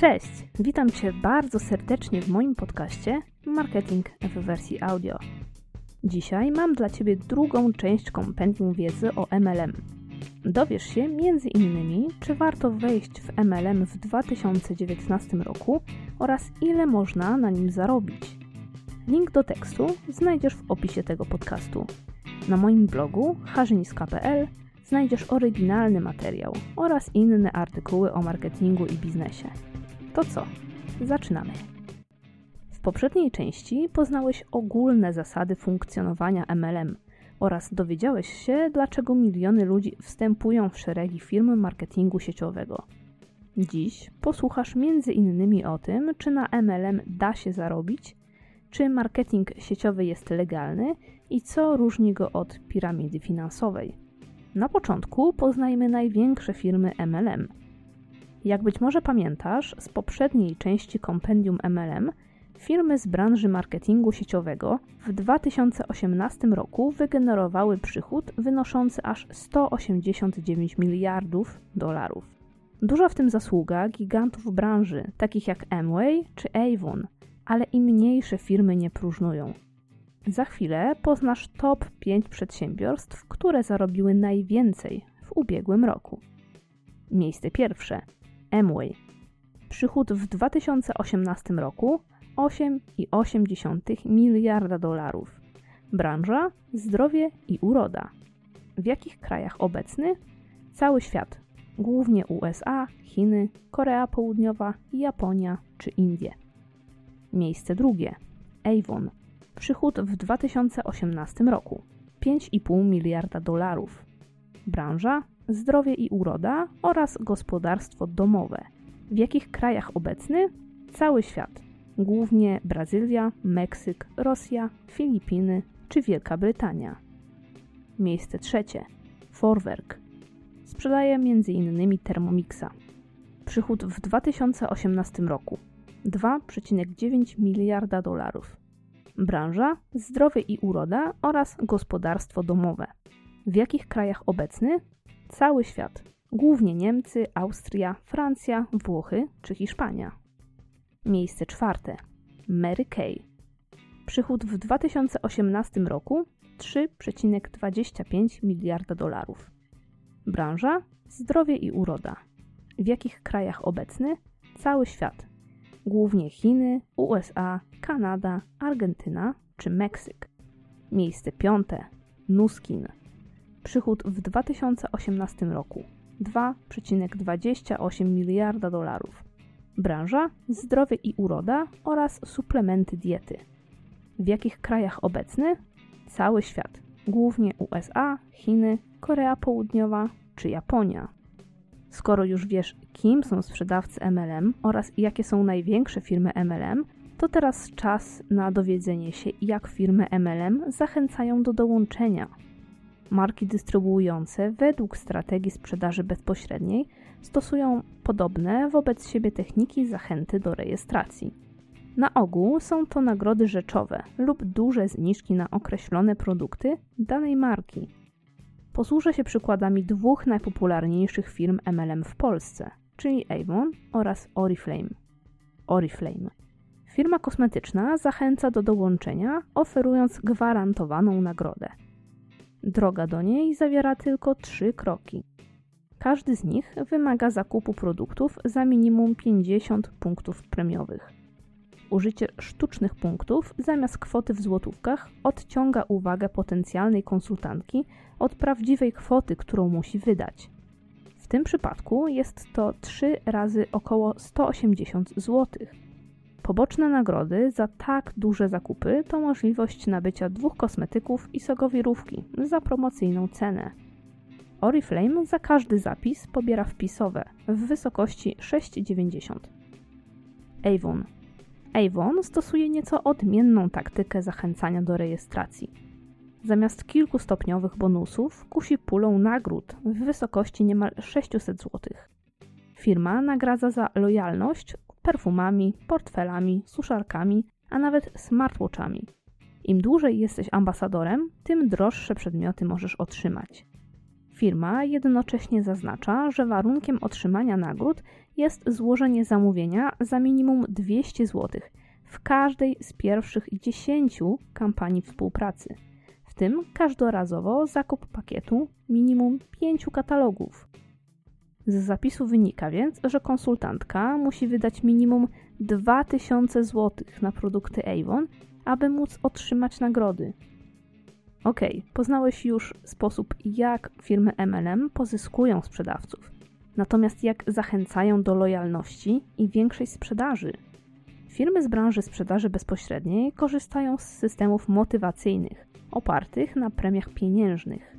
Cześć! Witam Cię bardzo serdecznie w moim podcaście Marketing w wersji audio. Dzisiaj mam dla Ciebie drugą część kompendium wiedzy o MLM. Dowiesz się m.in. czy warto wejść w MLM w 2019 roku oraz ile można na nim zarobić. Link do tekstu znajdziesz w opisie tego podcastu. Na moim blogu harzyniska.pl znajdziesz oryginalny materiał oraz inne artykuły o marketingu i biznesie. To co? Zaczynamy. W poprzedniej części poznałeś ogólne zasady funkcjonowania MLM oraz dowiedziałeś się, dlaczego miliony ludzi wstępują w szeregi firmy marketingu sieciowego. Dziś posłuchasz m.in. o tym, czy na MLM da się zarobić, czy marketing sieciowy jest legalny i co różni go od piramidy finansowej. Na początku poznajmy największe firmy MLM – jak być może pamiętasz z poprzedniej części kompendium MLM, firmy z branży marketingu sieciowego w 2018 roku wygenerowały przychód wynoszący aż 189 miliardów dolarów. Duża w tym zasługa gigantów branży, takich jak Amway czy Avon, ale i mniejsze firmy nie próżnują. Za chwilę poznasz top 5 przedsiębiorstw, które zarobiły najwięcej w ubiegłym roku. Miejsce pierwsze – Amway. Przychód w 2018 roku 8,8 miliarda dolarów. Branża zdrowie i uroda. W jakich krajach obecny? Cały świat, głównie USA, Chiny, Korea Południowa, Japonia czy Indie. Miejsce drugie. Avon. Przychód w 2018 roku 5,5 miliarda dolarów. Branża zdrowie i uroda oraz gospodarstwo domowe. W jakich krajach obecny? Cały świat. Głównie Brazylia, Meksyk, Rosja, Filipiny czy Wielka Brytania. Miejsce trzecie. Forwerk. Sprzedaje m.in. Thermomixa. Przychód w 2018 roku 2,9 miliarda dolarów. Branża zdrowie i uroda oraz gospodarstwo domowe. W jakich krajach obecny? Cały świat. Głównie Niemcy, Austria, Francja, Włochy czy Hiszpania. Miejsce czwarte. Mary Kay. Przychód w 2018 roku 3,25 miliarda dolarów. Branża zdrowie i uroda. W jakich krajach obecny? Cały świat. Głównie Chiny, USA, Kanada, Argentyna czy Meksyk. Miejsce piąte. Nuskin przychód w 2018 roku 2,28 miliarda dolarów. Branża zdrowie i uroda oraz suplementy diety. W jakich krajach obecny? Cały świat, głównie USA, Chiny, Korea Południowa czy Japonia. Skoro już wiesz, kim są sprzedawcy MLM oraz jakie są największe firmy MLM, to teraz czas na dowiedzenie się, jak firmy MLM zachęcają do dołączenia Marki dystrybuujące według strategii sprzedaży bezpośredniej stosują podobne wobec siebie techniki zachęty do rejestracji. Na ogół są to nagrody rzeczowe lub duże zniżki na określone produkty danej marki. Posłużę się przykładami dwóch najpopularniejszych firm MLM w Polsce, czyli Avon oraz Oriflame. Oriflame. Firma kosmetyczna zachęca do dołączenia, oferując gwarantowaną nagrodę – Droga do niej zawiera tylko trzy kroki. Każdy z nich wymaga zakupu produktów za minimum 50 punktów premiowych. Użycie sztucznych punktów zamiast kwoty w złotówkach odciąga uwagę potencjalnej konsultantki od prawdziwej kwoty, którą musi wydać. W tym przypadku jest to 3 razy około 180 złotych Poboczne nagrody za tak duże zakupy to możliwość nabycia dwóch kosmetyków i sogowirówki za promocyjną cenę. Oriflame za każdy zapis pobiera wpisowe w wysokości 6,90. Avon Avon stosuje nieco odmienną taktykę zachęcania do rejestracji. Zamiast kilkustopniowych bonusów kusi pulą nagród w wysokości niemal 600 zł. Firma nagradza za lojalność perfumami, portfelami, suszarkami, a nawet smartwatchami. Im dłużej jesteś ambasadorem, tym droższe przedmioty możesz otrzymać. Firma jednocześnie zaznacza, że warunkiem otrzymania nagród jest złożenie zamówienia za minimum 200 zł w każdej z pierwszych 10 kampanii współpracy, w tym każdorazowo zakup pakietu minimum 5 katalogów. Z zapisu wynika więc, że konsultantka musi wydać minimum 2000 zł na produkty Avon, aby móc otrzymać nagrody. Ok, poznałeś już sposób, jak firmy MLM pozyskują sprzedawców, natomiast jak zachęcają do lojalności i większej sprzedaży. Firmy z branży sprzedaży bezpośredniej korzystają z systemów motywacyjnych opartych na premiach pieniężnych.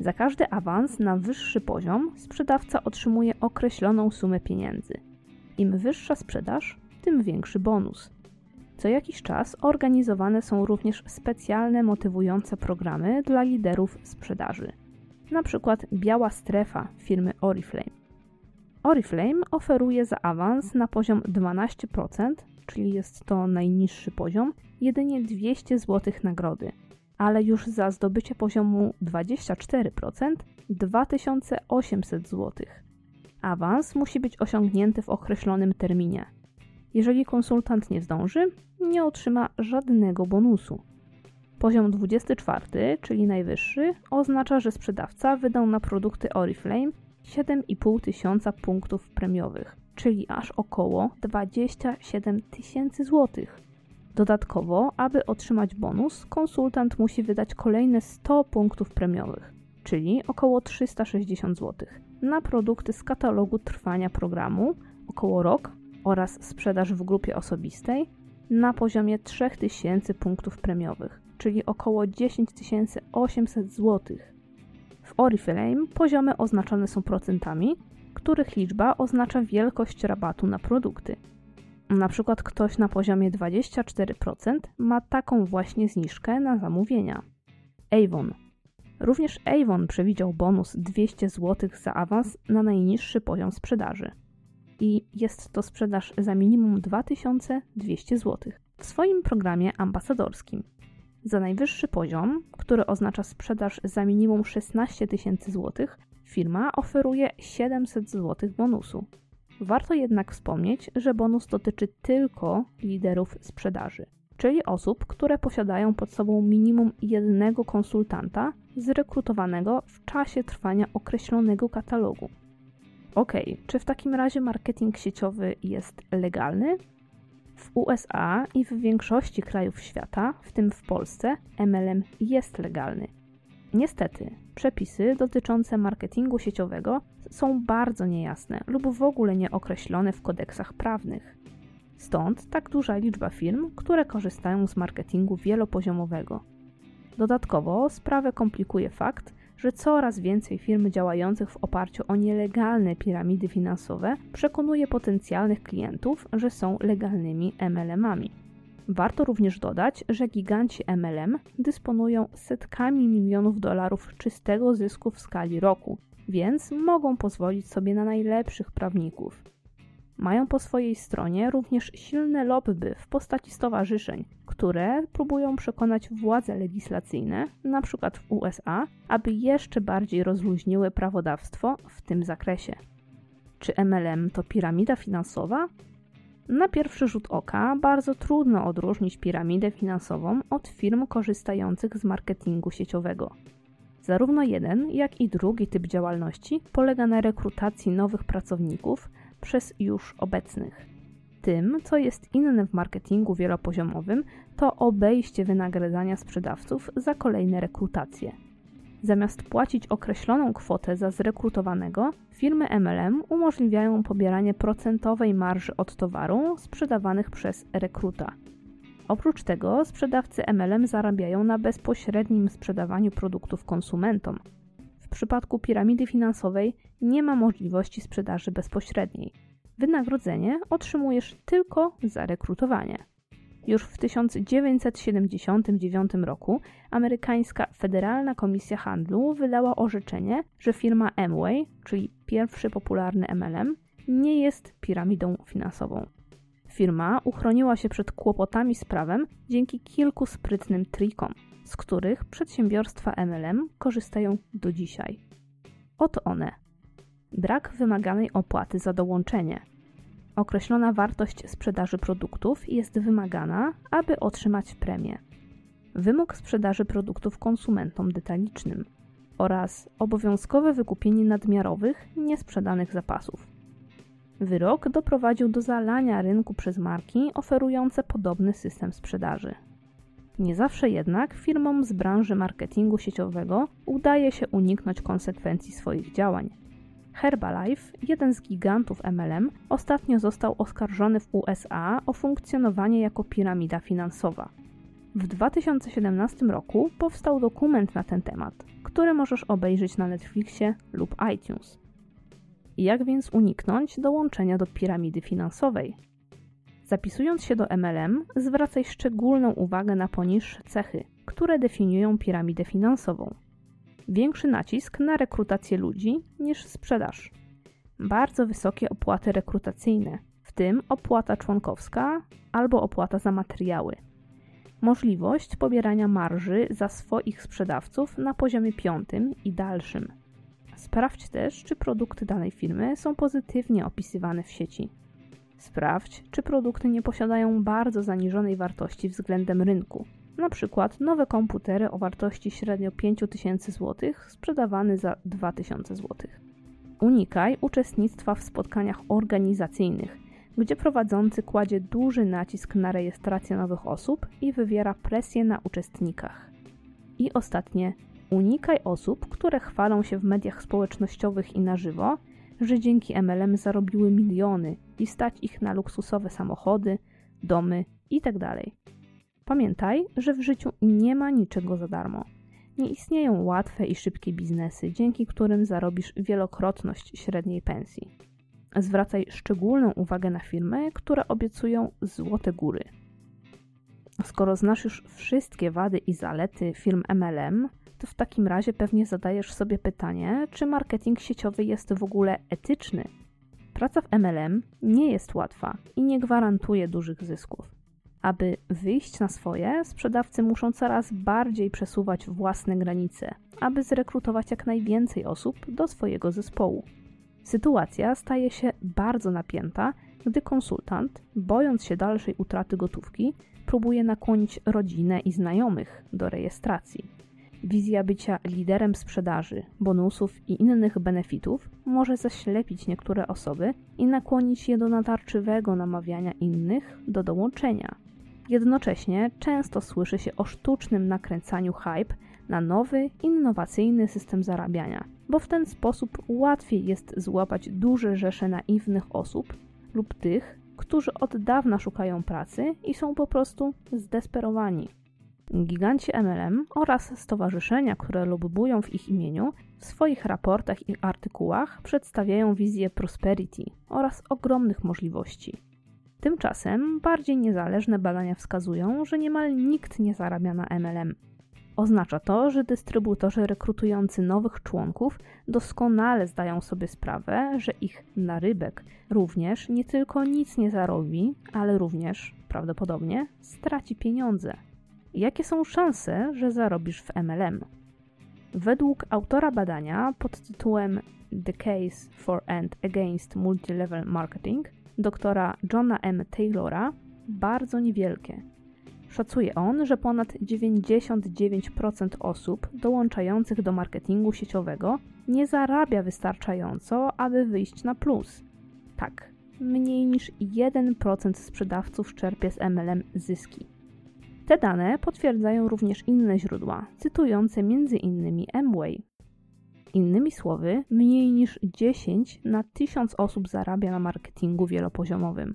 Za każdy awans na wyższy poziom sprzedawca otrzymuje określoną sumę pieniędzy. Im wyższa sprzedaż, tym większy bonus. Co jakiś czas organizowane są również specjalne motywujące programy dla liderów sprzedaży. Na przykład Biała Strefa firmy Oriflame. Oriflame oferuje za awans na poziom 12%, czyli jest to najniższy poziom, jedynie 200 zł nagrody, ale już za zdobycie poziomu 24% 2800 zł. Awans musi być osiągnięty w określonym terminie. Jeżeli konsultant nie zdąży, nie otrzyma żadnego bonusu. Poziom 24, czyli najwyższy, oznacza, że sprzedawca wydał na produkty Oriflame 7,5 tysiąca punktów premiowych, czyli aż około 27 tysięcy złotych. Dodatkowo, aby otrzymać bonus, konsultant musi wydać kolejne 100 punktów premiowych, czyli około 360 zł, na produkty z katalogu trwania programu, około rok oraz sprzedaż w grupie osobistej na poziomie 3000 punktów premiowych, czyli około 10 800 zł. W Oriflame poziomy oznaczone są procentami, których liczba oznacza wielkość rabatu na produkty. Na przykład ktoś na poziomie 24% ma taką właśnie zniżkę na zamówienia. Avon. Również Avon przewidział bonus 200 zł za awans na najniższy poziom sprzedaży i jest to sprzedaż za minimum 2200 zł w swoim programie ambasadorskim. Za najwyższy poziom, który oznacza sprzedaż za minimum 16 tysięcy złotych, firma oferuje 700 zł bonusu. Warto jednak wspomnieć, że bonus dotyczy tylko liderów sprzedaży, czyli osób, które posiadają pod sobą minimum jednego konsultanta zrekrutowanego w czasie trwania określonego katalogu. Ok, czy w takim razie marketing sieciowy jest legalny? W USA i w większości krajów świata, w tym w Polsce, MLM jest legalny. Niestety, przepisy dotyczące marketingu sieciowego są bardzo niejasne lub w ogóle nieokreślone w kodeksach prawnych. Stąd tak duża liczba firm, które korzystają z marketingu wielopoziomowego. Dodatkowo sprawę komplikuje fakt, że coraz więcej firm działających w oparciu o nielegalne piramidy finansowe przekonuje potencjalnych klientów, że są legalnymi MLM-ami. Warto również dodać, że giganci MLM dysponują setkami milionów dolarów czystego zysku w skali roku, więc mogą pozwolić sobie na najlepszych prawników. Mają po swojej stronie również silne lobby w postaci stowarzyszeń, które próbują przekonać władze legislacyjne, np. w USA, aby jeszcze bardziej rozluźniły prawodawstwo w tym zakresie. Czy MLM to piramida finansowa? Na pierwszy rzut oka bardzo trudno odróżnić piramidę finansową od firm korzystających z marketingu sieciowego. Zarówno jeden, jak i drugi typ działalności polega na rekrutacji nowych pracowników przez już obecnych. Tym, co jest inne w marketingu wielopoziomowym, to obejście wynagradzania sprzedawców za kolejne rekrutacje. Zamiast płacić określoną kwotę za zrekrutowanego, firmy MLM umożliwiają pobieranie procentowej marży od towaru sprzedawanych przez rekruta. Oprócz tego sprzedawcy MLM zarabiają na bezpośrednim sprzedawaniu produktów konsumentom. W przypadku piramidy finansowej nie ma możliwości sprzedaży bezpośredniej. Wynagrodzenie otrzymujesz tylko za rekrutowanie. Już w 1979 roku amerykańska Federalna Komisja Handlu wydała orzeczenie, że firma Amway, czyli pierwszy popularny MLM, nie jest piramidą finansową. Firma uchroniła się przed kłopotami z prawem dzięki kilku sprytnym trikom, z których przedsiębiorstwa MLM korzystają do dzisiaj. Oto one. Brak wymaganej opłaty za dołączenie. Określona wartość sprzedaży produktów jest wymagana, aby otrzymać premię. Wymóg sprzedaży produktów konsumentom detalicznym oraz obowiązkowe wykupienie nadmiarowych, niesprzedanych zapasów. Wyrok doprowadził do zalania rynku przez marki oferujące podobny system sprzedaży. Nie zawsze jednak firmom z branży marketingu sieciowego udaje się uniknąć konsekwencji swoich działań. Herbalife, jeden z gigantów MLM, ostatnio został oskarżony w USA o funkcjonowanie jako piramida finansowa. W 2017 roku powstał dokument na ten temat, który możesz obejrzeć na Netflixie lub iTunes. Jak więc uniknąć dołączenia do piramidy finansowej? Zapisując się do MLM, zwracaj szczególną uwagę na poniższe cechy, które definiują piramidę finansową. Większy nacisk na rekrutację ludzi niż sprzedaż. Bardzo wysokie opłaty rekrutacyjne, w tym opłata członkowska albo opłata za materiały. Możliwość pobierania marży za swoich sprzedawców na poziomie piątym i dalszym. Sprawdź też, czy produkty danej firmy są pozytywnie opisywane w sieci. Sprawdź, czy produkty nie posiadają bardzo zaniżonej wartości względem rynku. Na przykład nowe komputery o wartości średnio 5000 zł sprzedawane za 2000 zł. Unikaj uczestnictwa w spotkaniach organizacyjnych, gdzie prowadzący kładzie duży nacisk na rejestrację nowych osób i wywiera presję na uczestnikach. I ostatnie, unikaj osób, które chwalą się w mediach społecznościowych i na żywo, że dzięki MLM zarobiły miliony i stać ich na luksusowe samochody, domy itd. Pamiętaj, że w życiu nie ma niczego za darmo. Nie istnieją łatwe i szybkie biznesy, dzięki którym zarobisz wielokrotność średniej pensji. Zwracaj szczególną uwagę na firmy, które obiecują złote góry. Skoro znasz już wszystkie wady i zalety firm MLM, to w takim razie pewnie zadajesz sobie pytanie, czy marketing sieciowy jest w ogóle etyczny. Praca w MLM nie jest łatwa i nie gwarantuje dużych zysków. Aby wyjść na swoje, sprzedawcy muszą coraz bardziej przesuwać własne granice, aby zrekrutować jak najwięcej osób do swojego zespołu. Sytuacja staje się bardzo napięta, gdy konsultant, bojąc się dalszej utraty gotówki, próbuje nakłonić rodzinę i znajomych do rejestracji. Wizja bycia liderem sprzedaży, bonusów i innych benefitów może zaślepić niektóre osoby i nakłonić je do natarczywego namawiania innych do dołączenia. Jednocześnie często słyszy się o sztucznym nakręcaniu hype na nowy, innowacyjny system zarabiania, bo w ten sposób łatwiej jest złapać duże rzesze naiwnych osób lub tych, którzy od dawna szukają pracy i są po prostu zdesperowani. Giganci MLM oraz stowarzyszenia, które lobbują w ich imieniu, w swoich raportach i artykułach przedstawiają wizję prosperity oraz ogromnych możliwości. Tymczasem bardziej niezależne badania wskazują, że niemal nikt nie zarabia na MLM. Oznacza to, że dystrybutorzy rekrutujący nowych członków doskonale zdają sobie sprawę, że ich narybek również nie tylko nic nie zarobi, ale również prawdopodobnie straci pieniądze. Jakie są szanse, że zarobisz w MLM? Według autora badania pod tytułem The Case for and Against Multilevel Marketing, doktora Johna M. Taylora, bardzo niewielkie. Szacuje on, że ponad 99% osób dołączających do marketingu sieciowego nie zarabia wystarczająco, aby wyjść na plus. Tak, mniej niż 1% sprzedawców czerpie z MLM zyski. Te dane potwierdzają również inne źródła, cytujące m.in. Amway. Innymi słowy, mniej niż 10 na 1000 osób zarabia na marketingu wielopoziomowym.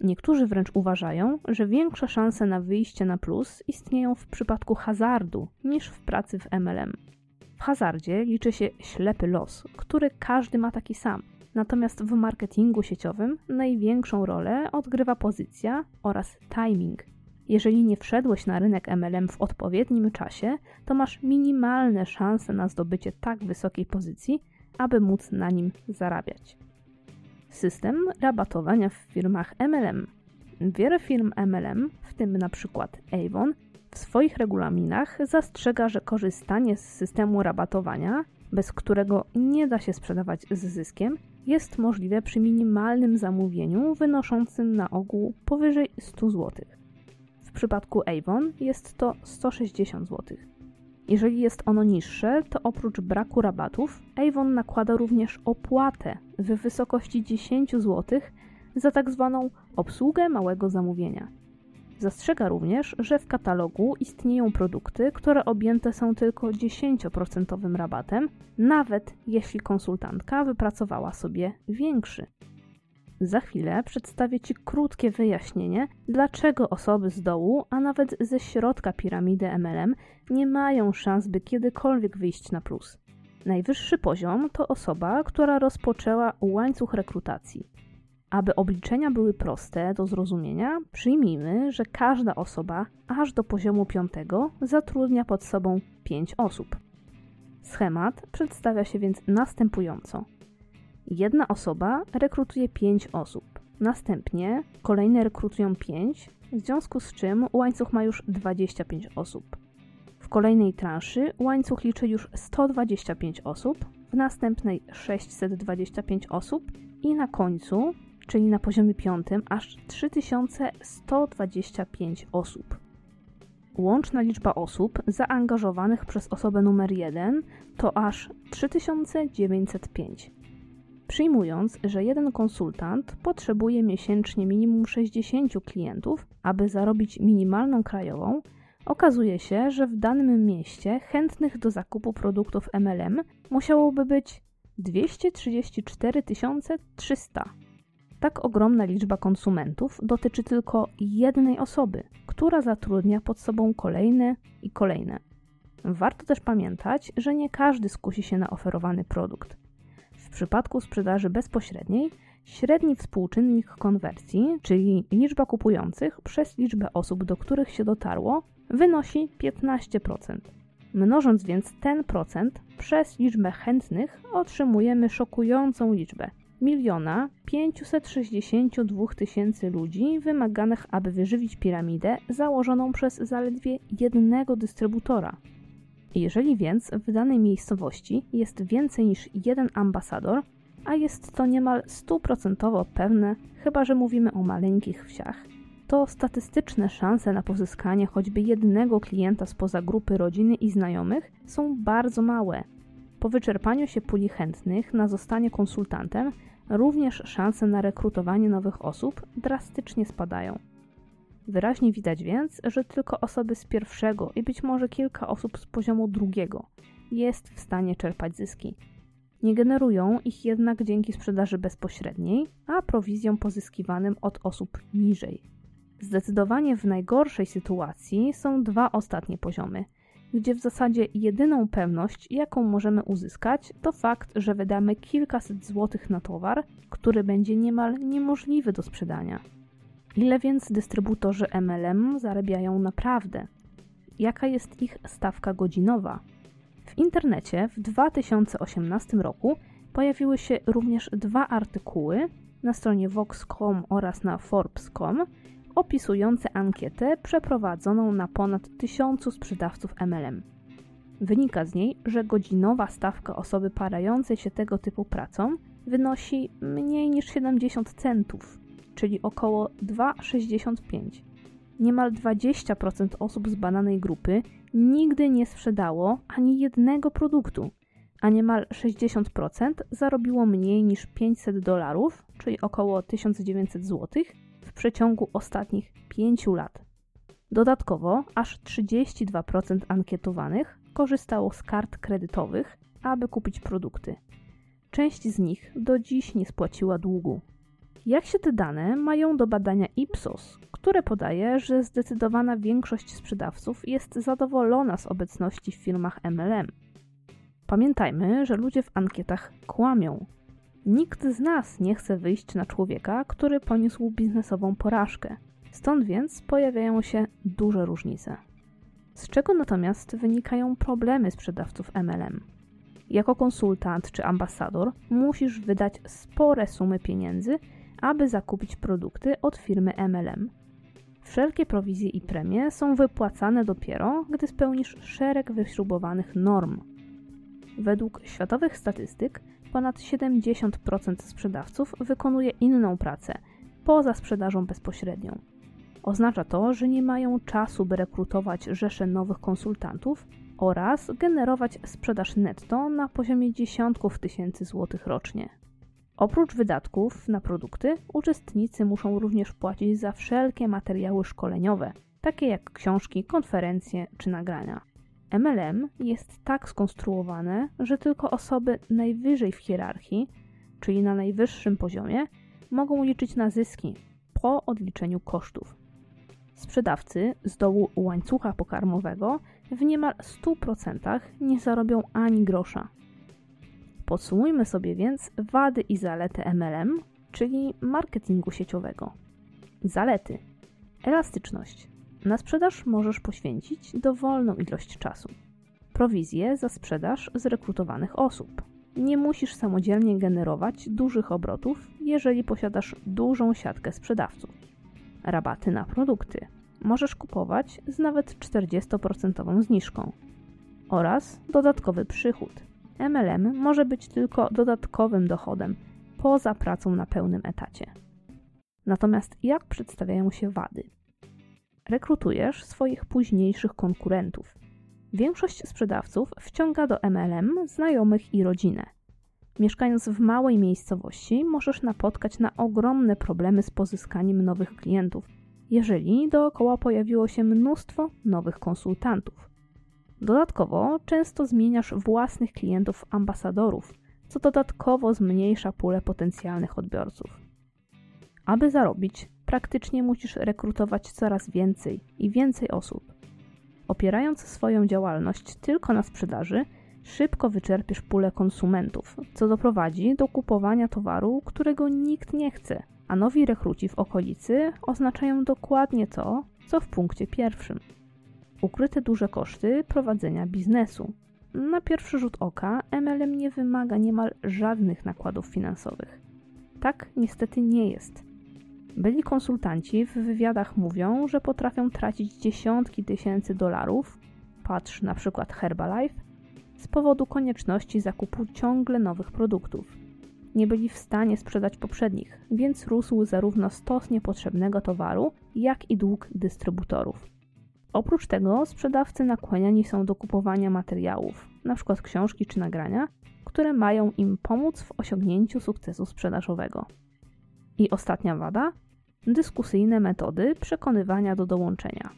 Niektórzy wręcz uważają, że większe szanse na wyjście na plus istnieją w przypadku hazardu niż w pracy w MLM. W hazardzie liczy się ślepy los, który każdy ma taki sam. Natomiast w marketingu sieciowym największą rolę odgrywa pozycja oraz timing, jeżeli nie wszedłeś na rynek MLM w odpowiednim czasie, to masz minimalne szanse na zdobycie tak wysokiej pozycji, aby móc na nim zarabiać. System rabatowania w firmach MLM. Wiele firm MLM, w tym na przykład Avon, w swoich regulaminach zastrzega, że korzystanie z systemu rabatowania bez którego nie da się sprzedawać z zyskiem, jest możliwe przy minimalnym zamówieniu wynoszącym na ogół powyżej 100 zł. Przypadku Avon jest to 160 zł. Jeżeli jest ono niższe, to oprócz braku rabatów, Avon nakłada również opłatę w wysokości 10 zł za tak zwaną obsługę małego zamówienia. Zastrzega również, że w katalogu istnieją produkty, które objęte są tylko 10% rabatem, nawet jeśli konsultantka wypracowała sobie większy. Za chwilę przedstawię Ci krótkie wyjaśnienie, dlaczego osoby z dołu, a nawet ze środka piramidy MLM nie mają szans, by kiedykolwiek wyjść na plus. Najwyższy poziom to osoba, która rozpoczęła łańcuch rekrutacji. Aby obliczenia były proste do zrozumienia, przyjmijmy, że każda osoba aż do poziomu 5 zatrudnia pod sobą 5 osób. Schemat przedstawia się więc następująco. Jedna osoba rekrutuje 5 osób, następnie kolejne rekrutują 5, w związku z czym łańcuch ma już 25 osób. W kolejnej transzy łańcuch liczy już 125 osób, w następnej 625 osób i na końcu czyli na poziomie piątym aż 3125 osób. Łączna liczba osób zaangażowanych przez osobę numer 1 to aż 3905. Przyjmując, że jeden konsultant potrzebuje miesięcznie minimum 60 klientów, aby zarobić minimalną krajową, okazuje się, że w danym mieście chętnych do zakupu produktów MLM musiałoby być 234 300. Tak ogromna liczba konsumentów dotyczy tylko jednej osoby, która zatrudnia pod sobą kolejne i kolejne. Warto też pamiętać, że nie każdy skusi się na oferowany produkt. Przypadku sprzedaży bezpośredniej średni współczynnik konwersji, czyli liczba kupujących przez liczbę osób, do których się dotarło, wynosi 15%. Mnożąc więc ten procent przez liczbę chętnych, otrzymujemy szokującą liczbę miliona 562 tysięcy ludzi wymaganych, aby wyżywić piramidę założoną przez zaledwie jednego dystrybutora. Jeżeli więc w danej miejscowości jest więcej niż jeden ambasador, a jest to niemal stuprocentowo pewne, chyba że mówimy o maleńkich wsiach, to statystyczne szanse na pozyskanie choćby jednego klienta spoza grupy rodziny i znajomych są bardzo małe. Po wyczerpaniu się puli chętnych na zostanie konsultantem, również szanse na rekrutowanie nowych osób drastycznie spadają. Wyraźnie widać więc, że tylko osoby z pierwszego i być może kilka osób z poziomu drugiego jest w stanie czerpać zyski. Nie generują ich jednak dzięki sprzedaży bezpośredniej, a prowizjom pozyskiwanym od osób niżej. Zdecydowanie w najgorszej sytuacji są dwa ostatnie poziomy – gdzie w zasadzie jedyną pewność, jaką możemy uzyskać, to fakt, że wydamy kilkaset złotych na towar, który będzie niemal niemożliwy do sprzedania. Ile więc dystrybutorzy MLM zarabiają naprawdę? Jaka jest ich stawka godzinowa? W internecie w 2018 roku pojawiły się również dwa artykuły na stronie Vox.com oraz na Forbes.com, opisujące ankietę przeprowadzoną na ponad tysiącu sprzedawców MLM. Wynika z niej, że godzinowa stawka osoby parającej się tego typu pracą wynosi mniej niż 70 centów, czyli około 2,65. Niemal 20% osób z badanej grupy nigdy nie sprzedało ani jednego produktu, a niemal 60% zarobiło mniej niż 500 dolarów, czyli około 1900 złotych przeciągu ostatnich 5 lat. Dodatkowo aż 32% ankietowanych korzystało z kart kredytowych, aby kupić produkty. Część z nich do dziś nie spłaciła długu. Jak się te dane mają do badania Ipsos, które podaje, że zdecydowana większość sprzedawców jest zadowolona z obecności w firmach MLM? Pamiętajmy, że ludzie w ankietach kłamią, Nikt z nas nie chce wyjść na człowieka, który poniósł biznesową porażkę. Stąd więc pojawiają się duże różnice. Z czego natomiast wynikają problemy sprzedawców MLM? Jako konsultant czy ambasador musisz wydać spore sumy pieniędzy, aby zakupić produkty od firmy MLM. Wszelkie prowizje i premie są wypłacane dopiero, gdy spełnisz szereg wyśrubowanych norm. Według światowych statystyk ponad 70% sprzedawców wykonuje inną pracę poza sprzedażą bezpośrednią. Oznacza to, że nie mają czasu, by rekrutować rzesze nowych konsultantów oraz generować sprzedaż netto na poziomie dziesiątków tysięcy złotych rocznie. Oprócz wydatków na produkty, uczestnicy muszą również płacić za wszelkie materiały szkoleniowe, takie jak książki, konferencje czy nagrania. MLM jest tak skonstruowane, że tylko osoby najwyżej w hierarchii, czyli na najwyższym poziomie, mogą liczyć na zyski po odliczeniu kosztów. Sprzedawcy z dołu łańcucha pokarmowego w niemal 100% nie zarobią ani grosza. Podsumujmy sobie więc wady i zalety MLM, czyli marketingu sieciowego. Zalety: elastyczność. Na sprzedaż możesz poświęcić dowolną ilość czasu. Prowizje za sprzedaż zrekrutowanych osób. Nie musisz samodzielnie generować dużych obrotów, jeżeli posiadasz dużą siatkę sprzedawców. Rabaty na produkty. Możesz kupować z nawet 40% zniżką. Oraz dodatkowy przychód. MLM może być tylko dodatkowym dochodem poza pracą na pełnym etacie. Natomiast jak przedstawiają się wady? rekrutujesz swoich późniejszych konkurentów. Większość sprzedawców wciąga do MLM znajomych i rodzinę. Mieszkając w małej miejscowości, możesz napotkać na ogromne problemy z pozyskaniem nowych klientów, jeżeli dookoła pojawiło się mnóstwo nowych konsultantów. Dodatkowo często zmieniasz własnych klientów ambasadorów, co dodatkowo zmniejsza pulę potencjalnych odbiorców. Aby zarobić, praktycznie musisz rekrutować coraz więcej i więcej osób. Opierając swoją działalność tylko na sprzedaży, szybko wyczerpiesz pulę konsumentów, co doprowadzi do kupowania towaru, którego nikt nie chce, a nowi rekruci w okolicy oznaczają dokładnie to, co w punkcie pierwszym. Ukryte duże koszty prowadzenia biznesu. Na pierwszy rzut oka MLM nie wymaga niemal żadnych nakładów finansowych. Tak niestety nie jest. Byli konsultanci w wywiadach mówią, że potrafią tracić dziesiątki tysięcy dolarów, patrz na przykład Herbalife, z powodu konieczności zakupu ciągle nowych produktów. Nie byli w stanie sprzedać poprzednich, więc rósł zarówno stos niepotrzebnego towaru, jak i dług dystrybutorów. Oprócz tego sprzedawcy nakłaniani są do kupowania materiałów, np. książki czy nagrania, które mają im pomóc w osiągnięciu sukcesu sprzedażowego. I ostatnia wada dyskusyjne metody przekonywania do dołączenia.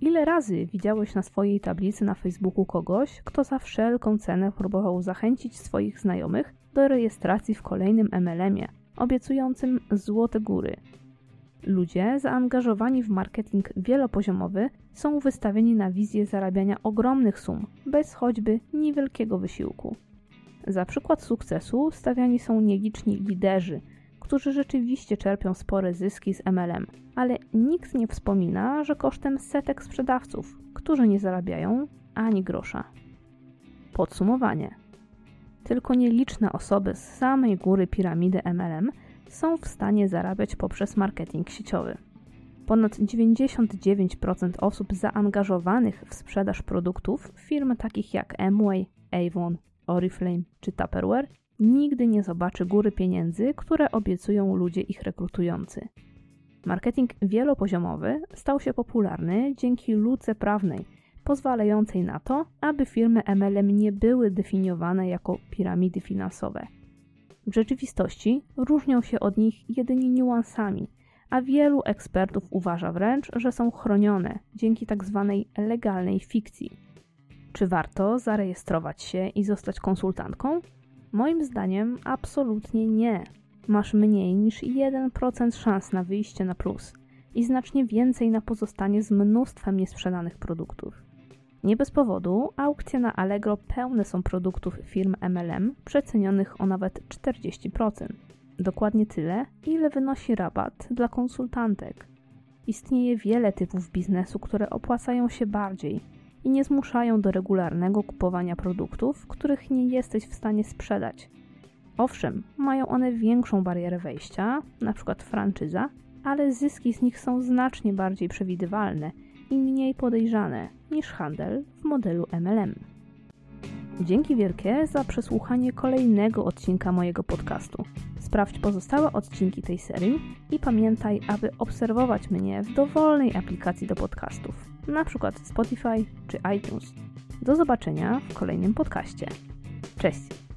Ile razy widziałeś na swojej tablicy na Facebooku kogoś, kto za wszelką cenę próbował zachęcić swoich znajomych do rejestracji w kolejnym MLM-ie, obiecującym złote góry? Ludzie zaangażowani w marketing wielopoziomowy są wystawieni na wizję zarabiania ogromnych sum, bez choćby niewielkiego wysiłku. Za przykład sukcesu stawiani są nieliczni liderzy, którzy rzeczywiście czerpią spore zyski z MLM, ale nikt nie wspomina, że kosztem setek sprzedawców, którzy nie zarabiają ani grosza. Podsumowanie. Tylko nieliczne osoby z samej góry piramidy MLM są w stanie zarabiać poprzez marketing sieciowy. Ponad 99% osób zaangażowanych w sprzedaż produktów firm takich jak Amway, Avon, Oriflame czy Tupperware nigdy nie zobaczy góry pieniędzy, które obiecują ludzie ich rekrutujący. Marketing wielopoziomowy stał się popularny dzięki luce prawnej, pozwalającej na to, aby firmy MLM nie były definiowane jako piramidy finansowe. W rzeczywistości różnią się od nich jedynie niuansami, a wielu ekspertów uważa wręcz, że są chronione dzięki tzw. Tak legalnej fikcji. Czy warto zarejestrować się i zostać konsultantką? Moim zdaniem absolutnie nie. Masz mniej niż 1% szans na wyjście na plus i znacznie więcej na pozostanie z mnóstwem niesprzedanych produktów. Nie bez powodu aukcje na Allegro pełne są produktów firm MLM przecenionych o nawet 40%. Dokładnie tyle, ile wynosi rabat dla konsultantek. Istnieje wiele typów biznesu, które opłacają się bardziej i nie zmuszają do regularnego kupowania produktów, których nie jesteś w stanie sprzedać. Owszem, mają one większą barierę wejścia, np. franczyza, ale zyski z nich są znacznie bardziej przewidywalne i mniej podejrzane niż handel w modelu MLM. Dzięki wielkie za przesłuchanie kolejnego odcinka mojego podcastu. Sprawdź pozostałe odcinki tej serii i pamiętaj, aby obserwować mnie w dowolnej aplikacji do podcastów, np. Spotify czy iTunes. Do zobaczenia w kolejnym podcaście. Cześć!